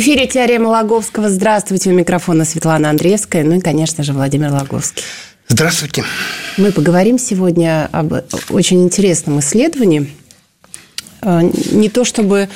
Эфире «Теорема Лаговского». Здравствуйте, у микрофона Светлана Андреевская, ну и, конечно же, Владимир Лаговский. Здравствуйте. Мы поговорим сегодня об очень интересном исследовании. А, не то чтобы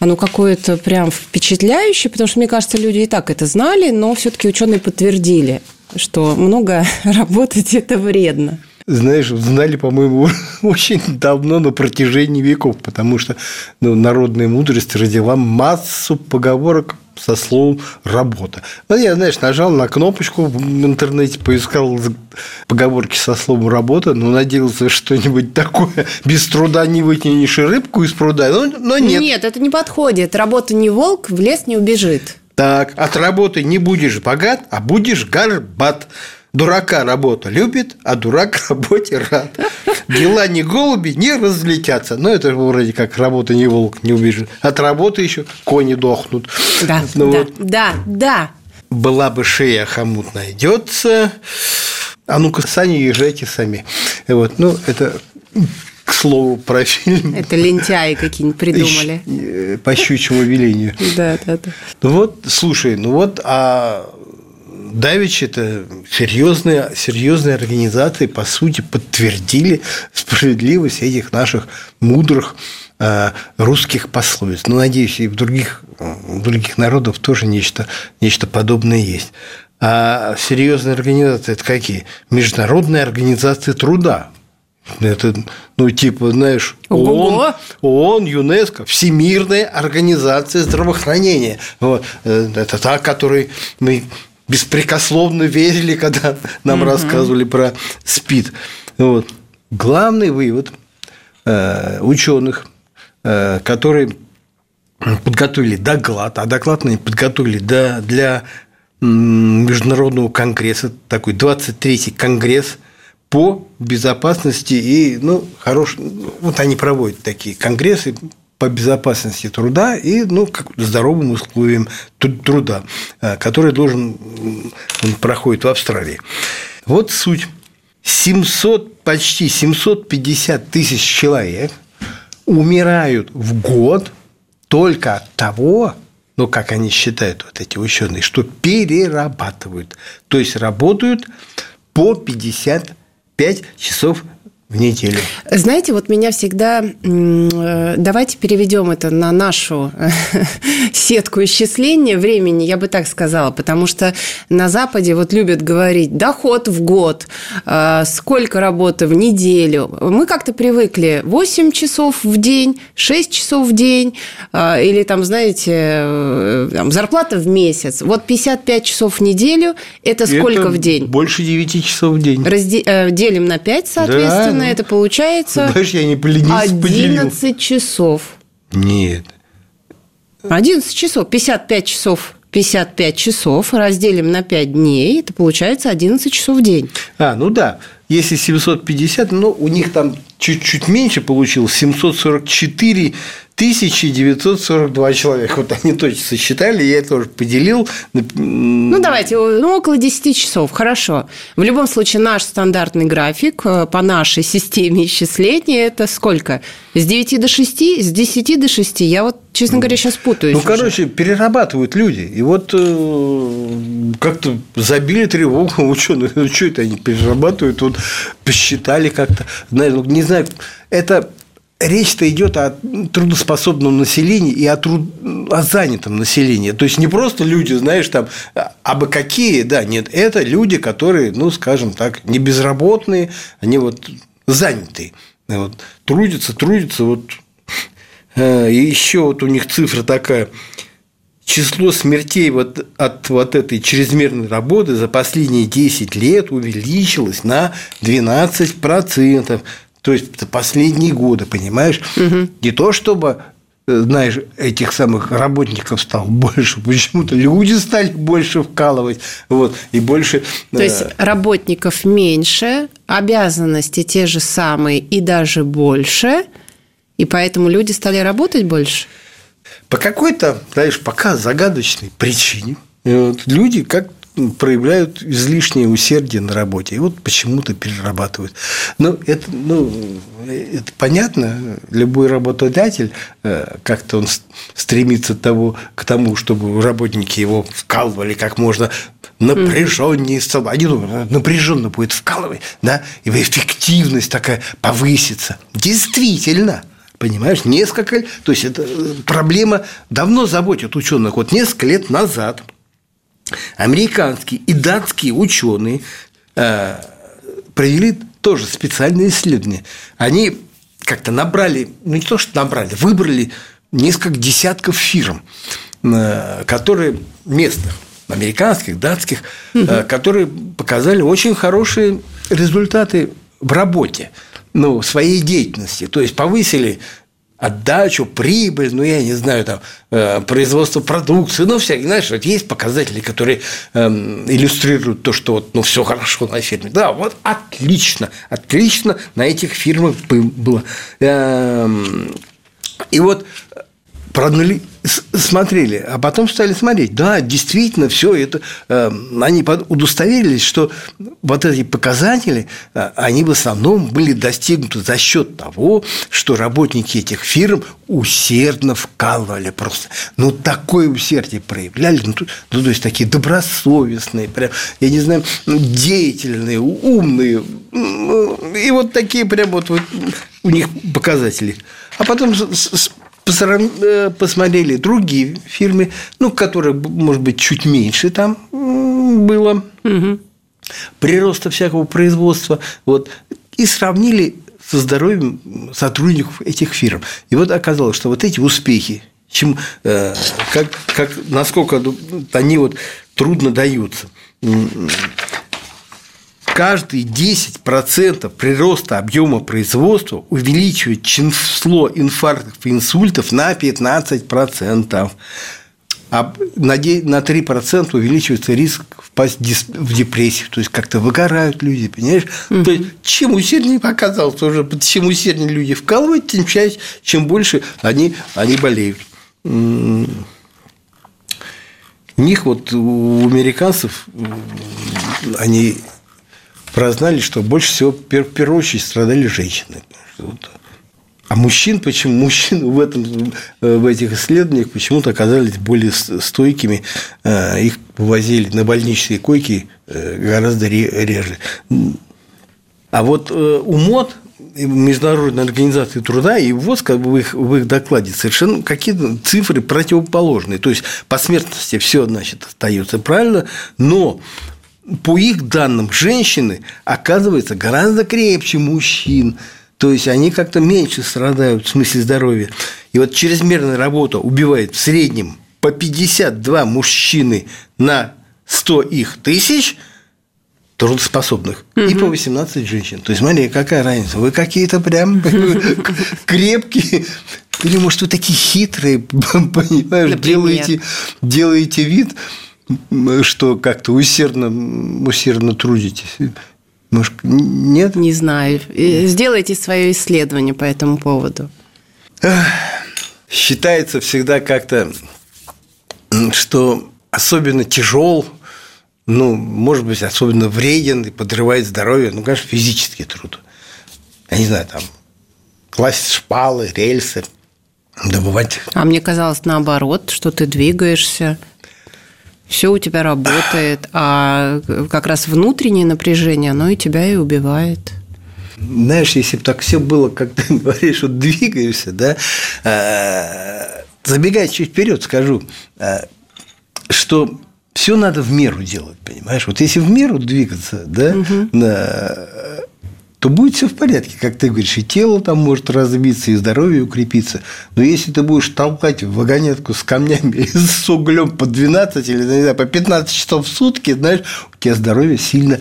оно какое-то прям впечатляющее, потому что, мне кажется, люди и так это знали, но все-таки ученые подтвердили, что много работать – это вредно знаешь, знали, по-моему, очень давно на протяжении веков, потому что ну, народная мудрость родила массу поговорок со словом «работа». Ну, я, знаешь, нажал на кнопочку в интернете, поискал поговорки со словом «работа», но надеялся что-нибудь такое без труда не вытянешь рыбку из пруда, но, но нет. Нет, это не подходит. Работа не волк, в лес не убежит. Так, от работы не будешь богат, а будешь горбат. Дурака работа любит, а дурак работе рад. Дела не голуби, не разлетятся. Но это вроде как работа не волк, не убежит. От работы еще кони дохнут. Да, ну, да, вот. да, да. Была бы шея, хомут найдется. А ну-ка, сани езжайте сами. Вот, ну, это к слову про фильм. Это лентяи какие-нибудь придумали. По щучьему велению. Да, да, да. Ну вот, слушай, ну вот, а Давич это серьезные, серьезные организации, по сути, подтвердили справедливость этих наших мудрых э, русских пословиц. Но, надеюсь, и в других, в других народов тоже нечто, нечто подобное есть. А серьезные организации – это какие? Международные организации труда. Это, ну, типа, знаешь, ООН, ООН, ЮНЕСКО, Всемирная организация здравоохранения. Вот. Э, это та, которой мы беспрекословно верили, когда нам угу. рассказывали про СПИД. Вот. Главный вывод э, ученых, э, которые подготовили доклад, а доклад они подготовили для, для международного конгресса, такой 23-й конгресс по безопасности и, ну, хорош, вот они проводят такие конгрессы по безопасности труда и ну, как здоровым условиям труда, э, который должен он проходит в Австралии. Вот суть. 700, почти 750 тысяч человек умирают в год только от того, ну, как они считают, вот эти ученые, что перерабатывают. То есть работают по 55 часов в неделю. Знаете, вот меня всегда... Э, давайте переведем это на нашу сетку исчисления времени, я бы так сказала, потому что на Западе вот любят говорить доход в год, э, сколько работы в неделю. Мы как-то привыкли 8 часов в день, 6 часов в день, э, или там, знаете, там, зарплата в месяц. Вот 55 часов в неделю – это сколько это в день? Больше 9 часов в день. Разде... Делим на 5, соответственно. Да Примерно это получается Знаешь, я не поленился, 11 поделил. часов. Нет. 11 часов, 55 часов 55 часов разделим на 5 дней, это получается 11 часов в день. А, ну да. Если 750, ну, у них там чуть-чуть меньше получилось, 744 1942 человека. Вот они точно сосчитали, я это тоже поделил. Ну, давайте, ну, около 10 часов, хорошо. В любом случае, наш стандартный график э, по нашей системе исчисления – это сколько? С 9 до 6? С 10 до 6? Я вот, честно говоря, сейчас путаюсь. Ну, уже. короче, перерабатывают люди. И вот э, как-то забили тревогу ученых. Ну, что это они перерабатывают? Вот посчитали как-то. Не знаю, это речь-то идет о трудоспособном населении и о, труд... о занятом населении. То есть не просто люди, знаешь, там, а бы какие, да, нет, это люди, которые, ну, скажем так, не безработные, они вот занятые. Вот, трудятся, трудятся, вот. Э, и еще вот у них цифра такая. Число смертей вот от вот этой чрезмерной работы за последние 10 лет увеличилось на 12%. То есть последние годы, понимаешь? Угу. Не то чтобы знаешь, этих самых работников стало больше, почему-то люди стали больше вкалывать, вот, и больше... То есть работников меньше, обязанности те же самые и даже больше, и поэтому люди стали работать больше? По какой-то, знаешь, пока загадочной причине вот, люди как проявляют излишнее усердие на работе. И вот почему-то перерабатывают. Ну, это, ну, это понятно. Любой работодатель, э, как-то он стремится того, к тому, чтобы работники его вкалывали как можно напряженнее, mm-hmm. они думают, напряженно будет вкалывать, да, и эффективность такая повысится. Действительно, понимаешь, несколько, то есть это э, проблема давно заботит ученых. Вот несколько лет назад американские и датские ученые э, провели тоже специальные исследования. Они как-то набрали, ну не то, что набрали, выбрали несколько десятков фирм, э, которые местных, американских, датских, угу. которые показали очень хорошие результаты в работе, ну, своей деятельности. То есть повысили отдачу, прибыль, ну, я не знаю, там, э, производство продукции, ну, всякие, знаешь, вот есть показатели, которые э, иллюстрируют то, что вот, ну, все хорошо на фирме. Да, вот отлично, отлично на этих фирмах было. Э, и вот проанали... смотрели, а потом стали смотреть. Да, действительно, все это, э, они удостоверились, что вот эти показатели, э, они в основном были достигнуты за счет того, что работники этих фирм усердно вкалывали просто. Ну, такое усердие проявляли, ну, ну то есть такие добросовестные, прям, я не знаю, деятельные, умные, и вот такие прям вот, вот у них показатели. А потом посмотрели другие фирмы, ну, которые, может быть, чуть меньше там было угу. прироста всякого производства, вот, и сравнили со здоровьем сотрудников этих фирм. И вот оказалось, что вот эти успехи, чем, э, как, как, насколько они вот трудно даются каждые 10% прироста объема производства увеличивает число инфарктов и инсультов на 15%. А на 3% увеличивается риск впасть в депрессию. То есть как-то выгорают люди, понимаешь? Mm-hmm. То есть чем усерднее показалось уже, чем усерднее люди вкалывают, тем чаще, чем больше они, они болеют. У них вот у американцев они прознали, что больше всего в первую очередь страдали женщины. А мужчин почему? Мужчин в, этом, в этих исследованиях почему-то оказались более стойкими. Э, их вывозили на больничные койки э, гораздо реже. А вот э, у МОД, Международной организации труда и ВОЗ как бы в их, в их докладе совершенно какие-то цифры противоположные. То есть по смертности все, значит, остается правильно, но по их данным, женщины оказываются гораздо крепче мужчин. То есть они как-то меньше страдают в смысле здоровья. И вот чрезмерная работа убивает в среднем по 52 мужчины на 100 их тысяч трудоспособных угу. и по 18 женщин. То есть, смотри, какая разница. Вы какие-то прям крепкие. Или, может, вы такие хитрые, понимаешь, делаете, делаете вид, что как-то усердно, усердно трудитесь. Может, нет? Не знаю. Сделайте свое исследование по этому поводу. Считается всегда как-то, что особенно тяжел, ну, может быть, особенно вреден и подрывает здоровье, ну, конечно, физический труд. Я не знаю, там, класть шпалы, рельсы, добывать. А мне казалось наоборот, что ты двигаешься, все у тебя работает, а как раз внутреннее напряжение, оно и тебя и убивает. Знаешь, если бы так все было, как ты говоришь, вот двигаешься, да, а, забегая чуть вперед, скажу, а, что все надо в меру делать, понимаешь? Вот если в меру двигаться, да, угу то будет все в порядке, как ты говоришь, и тело там может развиться, и здоровье укрепиться. Но если ты будешь толкать вагонетку с камнями и с углем по 12 или не знаю, по 15 часов в сутки, знаешь, у тебя здоровье сильно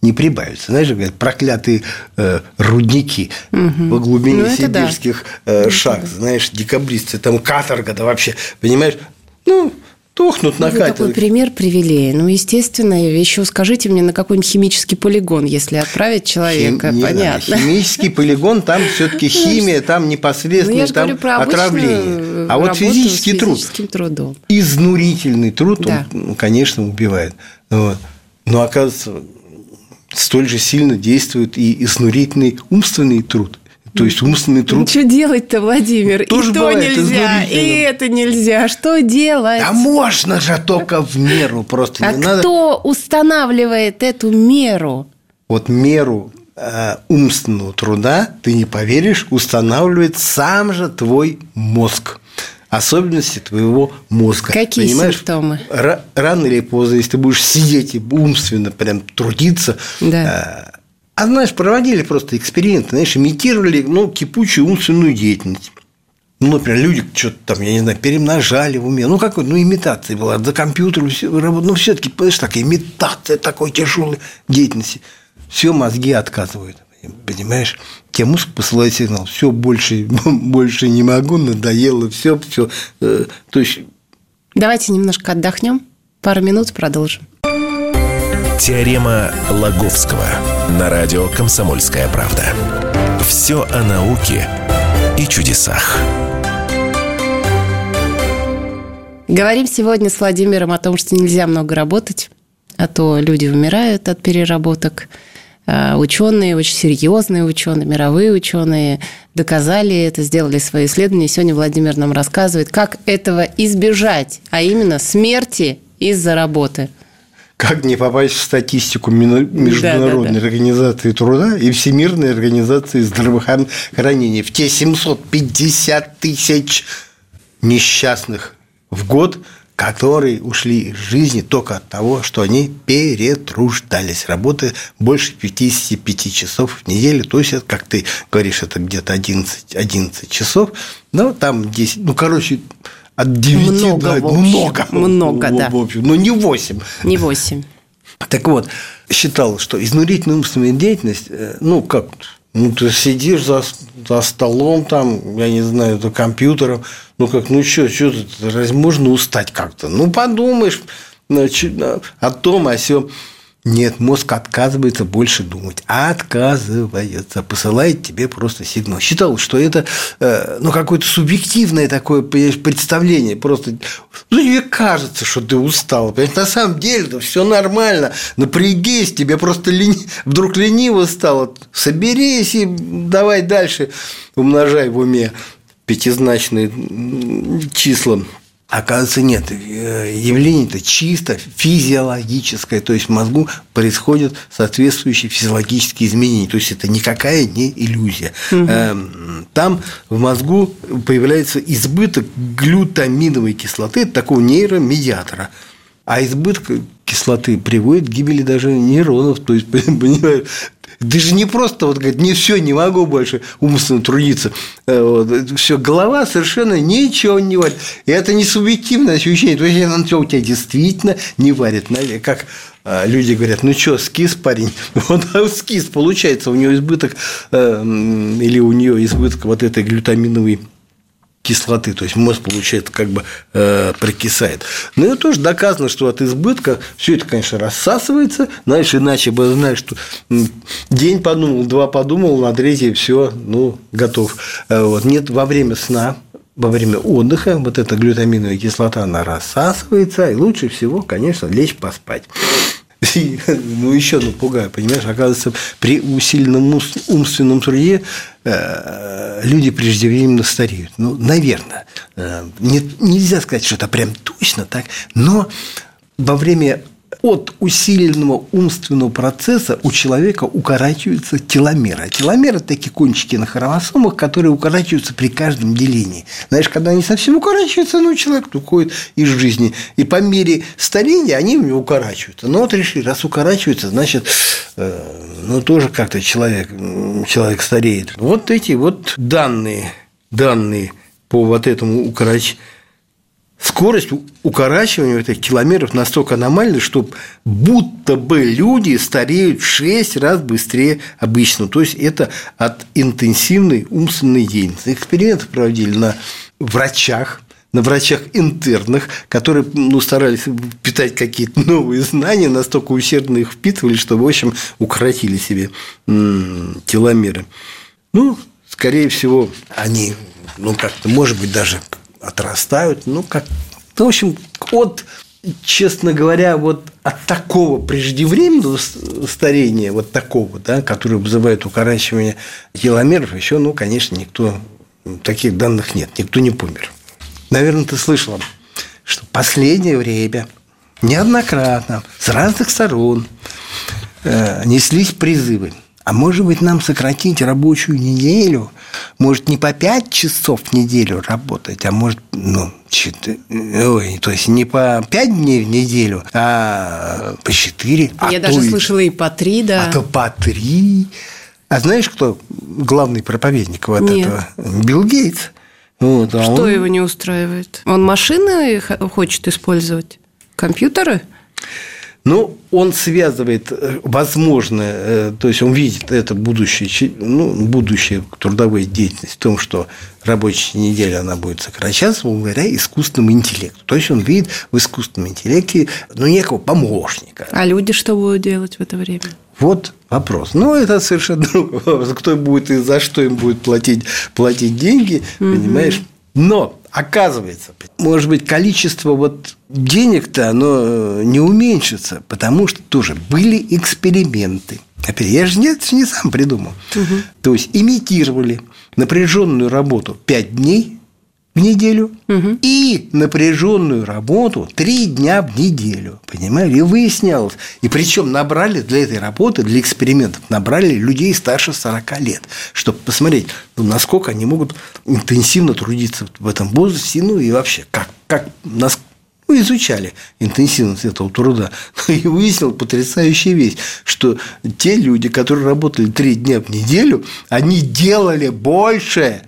не прибавится. Знаешь, говорят, проклятые э, рудники угу. во глубине ну, сибирских да. э, шахт. Знаешь, декабристы, там каторга, да вообще, понимаешь? Ну, тухнут на Вы такой пример привели. Ну, естественно, еще скажите мне, на какой-нибудь химический полигон, если отправить человека, Хим... понятно. химический полигон, там все-таки ну, химия, там непосредственно, ну, там про отравление. А вот физический труд, трудом. изнурительный труд, да. он, конечно, убивает. Вот. Но, оказывается, столь же сильно действует и изнурительный умственный труд. То есть умственный труд. Что делать-то, Владимир? Тоже и то нельзя, и это нельзя. Что делать? А можно же только в меру просто. А не кто надо... устанавливает эту меру? Вот меру э, умственного труда, ты не поверишь, устанавливает сам же твой мозг особенности твоего мозга. Какие Понимаешь? симптомы? Рано или поздно, если ты будешь сидеть и умственно прям трудиться, да. А знаешь, проводили просто эксперименты, знаешь, имитировали ну, кипучую умственную деятельность. Ну, например, люди что-то там, я не знаю, перемножали в уме. Ну, какой, ну, имитация была. За компьютером все Ну, все-таки, понимаешь, такая имитация такой тяжелой деятельности. Все мозги отказывают. Понимаешь? Тебе мозг посылает сигнал. Все, больше, больше не могу, надоело, все, все. Э, то есть. Давайте немножко отдохнем. Пару минут продолжим. Теорема Лаговского на радио «Комсомольская правда». Все о науке и чудесах. Говорим сегодня с Владимиром о том, что нельзя много работать, а то люди умирают от переработок. А, ученые, очень серьезные ученые, мировые ученые доказали это, сделали свои исследования. Сегодня Владимир нам рассказывает, как этого избежать, а именно смерти из-за работы – как не попасть в статистику Международной да, да, да. организации труда и Всемирной организации здравоохранения. В те 750 тысяч несчастных в год, которые ушли из жизни только от того, что они перетруждались, работая больше 55 часов в неделю. То есть, это, как ты говоришь, это где-то 11, 11 часов. Ну, там 10, ну, короче, от 9 много, до... В общем, много. Много, да. В общем, но не 8. Не 8. Так вот, считал, что изнурительная умственная деятельность, э, ну, как, ну, ты сидишь за, за столом, там, я не знаю, за компьютером, ну, как, ну, что, что разве можно устать как-то? Ну, подумаешь о том, о сём. Нет, мозг отказывается больше думать. Отказывается. Посылает тебе просто сигнал. Считал, что это э, ну, какое-то субъективное такое представление. Просто ну, тебе кажется, что ты устал. Понимаешь? На самом деле да, все нормально. Напрягись, тебе просто лени... вдруг лениво стало. Соберись и давай дальше умножай в уме пятизначные числа. Оказывается, нет. Э, явление-то чисто физиологическое. То есть в мозгу происходят соответствующие физиологические изменения. То есть это никакая не иллюзия. Угу. Там в мозгу появляется избыток глютаминовой кислоты, это такого нейромедиатора. А избыток кислоты приводит к гибели даже нейронов. То есть, понимаешь, ты же не просто вот говорит, не все, не могу больше умственно трудиться. Э, вот. Все, голова совершенно ничего не варит. И это не субъективное ощущение. То есть оно у тебя действительно не варит. Как э, люди говорят, ну что, скис, парень? Вот скис, получается, у него избыток э, или у нее избыток вот этой глютаминовой кислоты, то есть мозг, получается, как бы э, прокисает. Но это тоже доказано, что от избытка все это, конечно, рассасывается, знаешь, иначе бы, знаешь, что день подумал, два подумал, на третий все, ну, готов. Э, вот. Нет, во время сна во время отдыха вот эта глютаминовая кислота, она рассасывается, и лучше всего, конечно, лечь поспать. ну, еще напугаю, понимаешь, оказывается, при усиленном умственном труде э, люди преждевременно стареют. Ну, наверное. Э, не, нельзя сказать, что это прям точно так, но во время от усиленного умственного процесса у человека укорачиваются теломеры. А теломеры – такие кончики на хромосомах, которые укорачиваются при каждом делении. Знаешь, когда они совсем укорачиваются, ну, человек уходит из жизни. И по мере старения они у него укорачиваются. Но вот решили, раз укорачиваются, значит, э, ну, тоже как-то человек, человек стареет. Вот эти вот данные, данные по вот этому укорачиванию скорость укорачивания этих километров настолько аномальна, что будто бы люди стареют в 6 раз быстрее обычного. То есть это от интенсивной умственной деятельности. Эксперименты проводили на врачах, на врачах-интернах, которые ну, старались питать какие-то новые знания, настолько усердно их впитывали, что, в общем, укоротили себе теломеры. Ну, скорее всего, они, ну, как-то, может быть, даже отрастают, ну, как, ну, в общем, от честно говоря, вот от такого преждевременного старения, вот такого, да, которое вызывает укорачивание теломеров, еще, ну, конечно, никто, таких данных нет, никто не помер. Наверное, ты слышала, что последнее время неоднократно с разных сторон э, неслись призывы. А может быть, нам сократить рабочую неделю? Может, не по пять часов в неделю работать, а может, ну, 4, ой, то есть не по пять дней в неделю, а по четыре. Я а даже слышала и по три, да. А то по три. А знаешь, кто главный проповедник вот Нет. этого? Билл Гейтс. Вот, а Что он- его не устраивает? Он машины хочет использовать? Компьютеры? Ну, он связывает, э, возможно, э, то есть он видит это будущее, ну, будущее трудовой деятельности в том, что рабочая неделя она будет сокращаться благодаря искусственному интеллекту. То есть он видит в искусственном интеллекте ну, некого помощника. А люди что будут делать в это время? Вот вопрос. Ну, это совершенно другой вопрос. Кто будет и за что им будет платить, платить деньги, понимаешь? Но оказывается, может быть, количество вот денег-то оно э, не уменьшится, потому что тоже были эксперименты. Опять, я же не, это же не сам придумал. То есть имитировали напряженную работу 5 дней в неделю и напряженную работу три дня в неделю. Понимаете? И выяснялось. И причем набрали для этой работы, для экспериментов, набрали людей старше 40 лет, чтобы посмотреть, ну, насколько они могут интенсивно трудиться в этом возрасте, ну и вообще, как, как нас ну, изучали интенсивность этого труда. И выяснил потрясающую вещь, что те люди, которые работали три дня в неделю, они делали больше,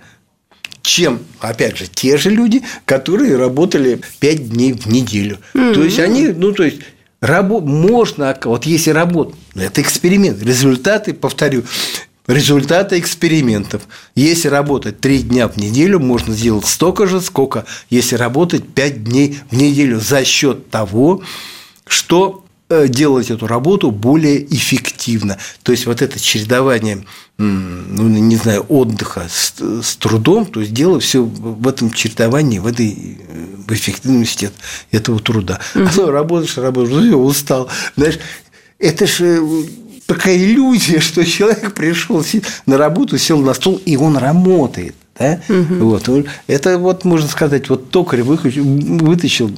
чем, опять же, те же люди, которые работали 5 дней в неделю. То есть они, ну, то есть рабо- можно, вот если работать, это эксперимент, результаты, повторю, результаты экспериментов. Если работать 3 дня в неделю, можно сделать столько же, сколько если работать 5 дней в неделю за счет того, что делать эту работу более эффективно. То есть вот это чередование, ну, не знаю, отдыха с, с трудом, то есть дело все в этом чередовании, в этой э, в эффективности этого труда. А то работаешь, работаешь, ну, устал. Знаешь, это же такая иллюзия, что человек пришел на работу, сел на стол, и он работает. Да? Вот. Это вот, можно сказать, вот токарь вытащил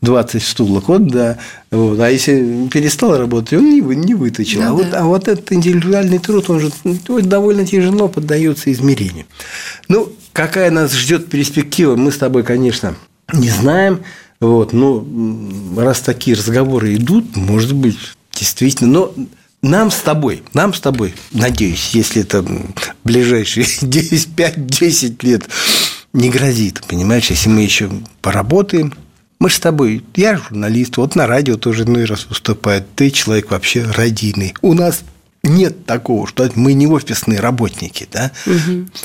20 стулок, вот да. Вот. А если перестал работать, он не, не вытащил. Ну а, вот, да. а вот этот индивидуальный труд, он же довольно тяжело поддается измерению. Ну, какая нас ждет перспектива, мы с тобой, конечно, не знаем. Вот, но раз такие разговоры идут, может быть, действительно. Но нам с тобой, нам с тобой, надеюсь, если это ближайшие 10, 5-10 лет не грозит, понимаешь, если мы еще поработаем, мы же с тобой, я журналист, вот на радио тоже иной раз выступает, ты человек вообще радийный. У нас нет такого, что мы не офисные работники, да?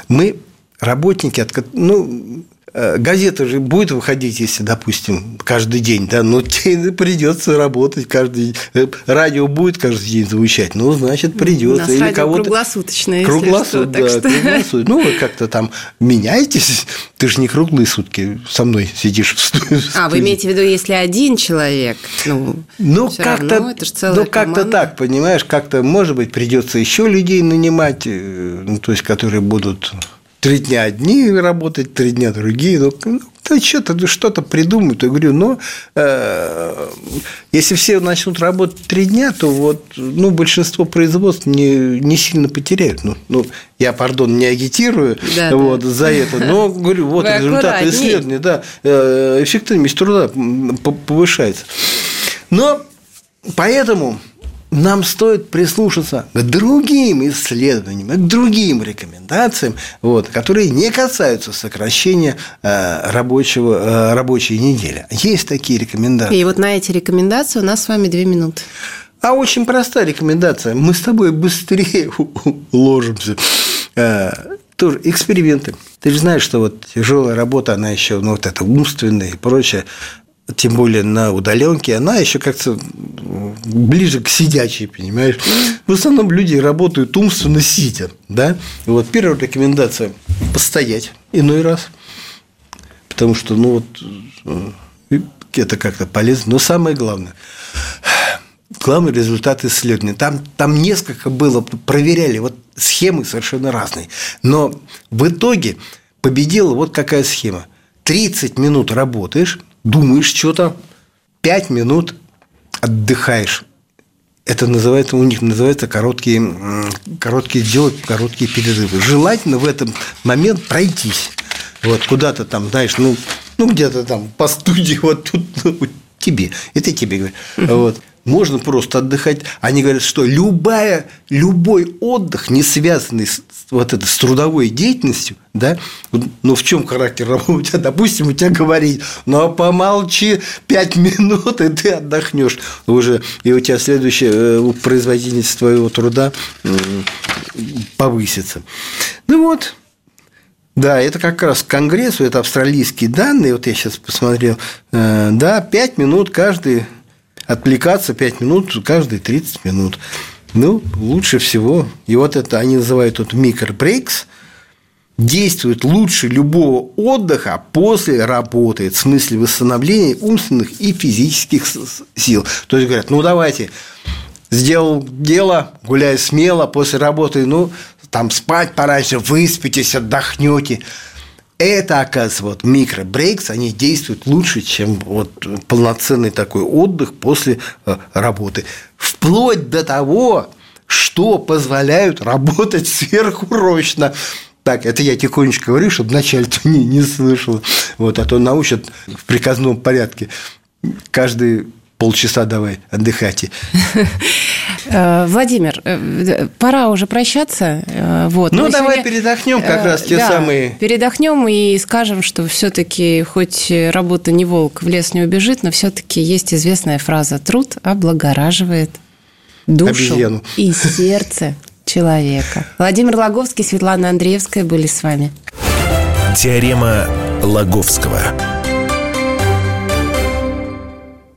Мы работники, ну, газета же будет выходить, если, допустим, каждый день, да, но тебе придется работать каждый день. Э, Радио будет каждый день звучать, ну, значит, У придется. нас Или радио кого-то... круглосуточное, Круглосут- да, что- круглосут- Ну, вы как-то там меняетесь. Ты же не круглые сутки со мной сидишь в студии. А, вы имеете в виду, если один человек, ну, Ну, как-то, это же целая ну, как-то так, понимаешь, как-то, может быть, придется еще людей нанимать, э, ну, то есть, которые будут три дня одни работать, три дня другие. Ну, ну, да что-то, что-то придумают. Я говорю, но э, если все начнут работать три дня, то вот, ну, большинство производств не, не сильно потеряют. Ну, ну, я, пардон, не агитирую Да, да. вот, за это, но говорю, вот Вы результаты аккуратней. исследований, да, э, эффективность труда повышается. Но поэтому нам стоит прислушаться к другим исследованиям, к другим рекомендациям, вот, которые не касаются сокращения э, рабочего, э, рабочей недели. Есть такие рекомендации. И вот на эти рекомендации у нас с вами две минуты. А очень простая рекомендация. Мы с тобой быстрее уложимся. Э, тоже эксперименты. Ты же знаешь, что вот тяжелая работа, она еще, ну, вот это умственная и прочее, тем более на удаленке, она еще как-то ближе к сидячей, понимаешь? В основном люди работают умственно сидя, да? И вот первая рекомендация – постоять иной раз, потому что, ну, вот э, это как-то полезно. Но самое главное – главный результат исследования. Там, там несколько было, проверяли, вот схемы совершенно разные. Но в итоге победила вот какая схема. 30 минут работаешь, думаешь что-то, 5 минут отдыхаешь. Это называется, у них называется короткие, короткие делать короткие перерывы. Желательно в этот момент пройтись. Вот куда-то там, знаешь, ну, ну где-то там по студии, вот тут ну, тебе. Это тебе говорю. Вот можно просто отдыхать. Они говорят, что любая, любой отдых, не связанный с, вот это, с трудовой деятельностью, да, ну, в чем характер работы? У тебя, допустим, у тебя говорить, ну, а помолчи пять минут, и ты отдохнешь уже, и у тебя следующая э, производительность твоего труда повысится. Ну вот, да, это как раз к Конгрессу, это австралийские данные, вот я сейчас посмотрел, э, да, пять минут каждый отвлекаться 5 минут каждые 30 минут. Ну, лучше всего. И вот это они называют тут микробрейкс. Действует лучше любого отдыха после работы, в смысле восстановления умственных и физических сил. То есть говорят, ну давайте, сделал дело, гуляй смело, после работы, ну, там спать пораньше, выспитесь, отдохнете это, оказывается, вот микробрейкс, они действуют лучше, чем вот полноценный такой отдых после э, работы. Вплоть до того, что позволяют работать сверхурочно. Так, это я тихонечко говорю, чтобы начальство не, не слышало. Вот, а то научат в приказном порядке каждый полчаса давай, отдыхайте. Э, Владимир, э, пора уже прощаться. Э, вот. Ну, давай сегодня... передохнем как раз те да, самые... передохнем и скажем, что все-таки, хоть работа не волк, в лес не убежит, но все-таки есть известная фраза «труд облагораживает душу Обезьяну. и сердце человека». Владимир Логовский, Светлана Андреевская были с вами. Теорема Лаговского.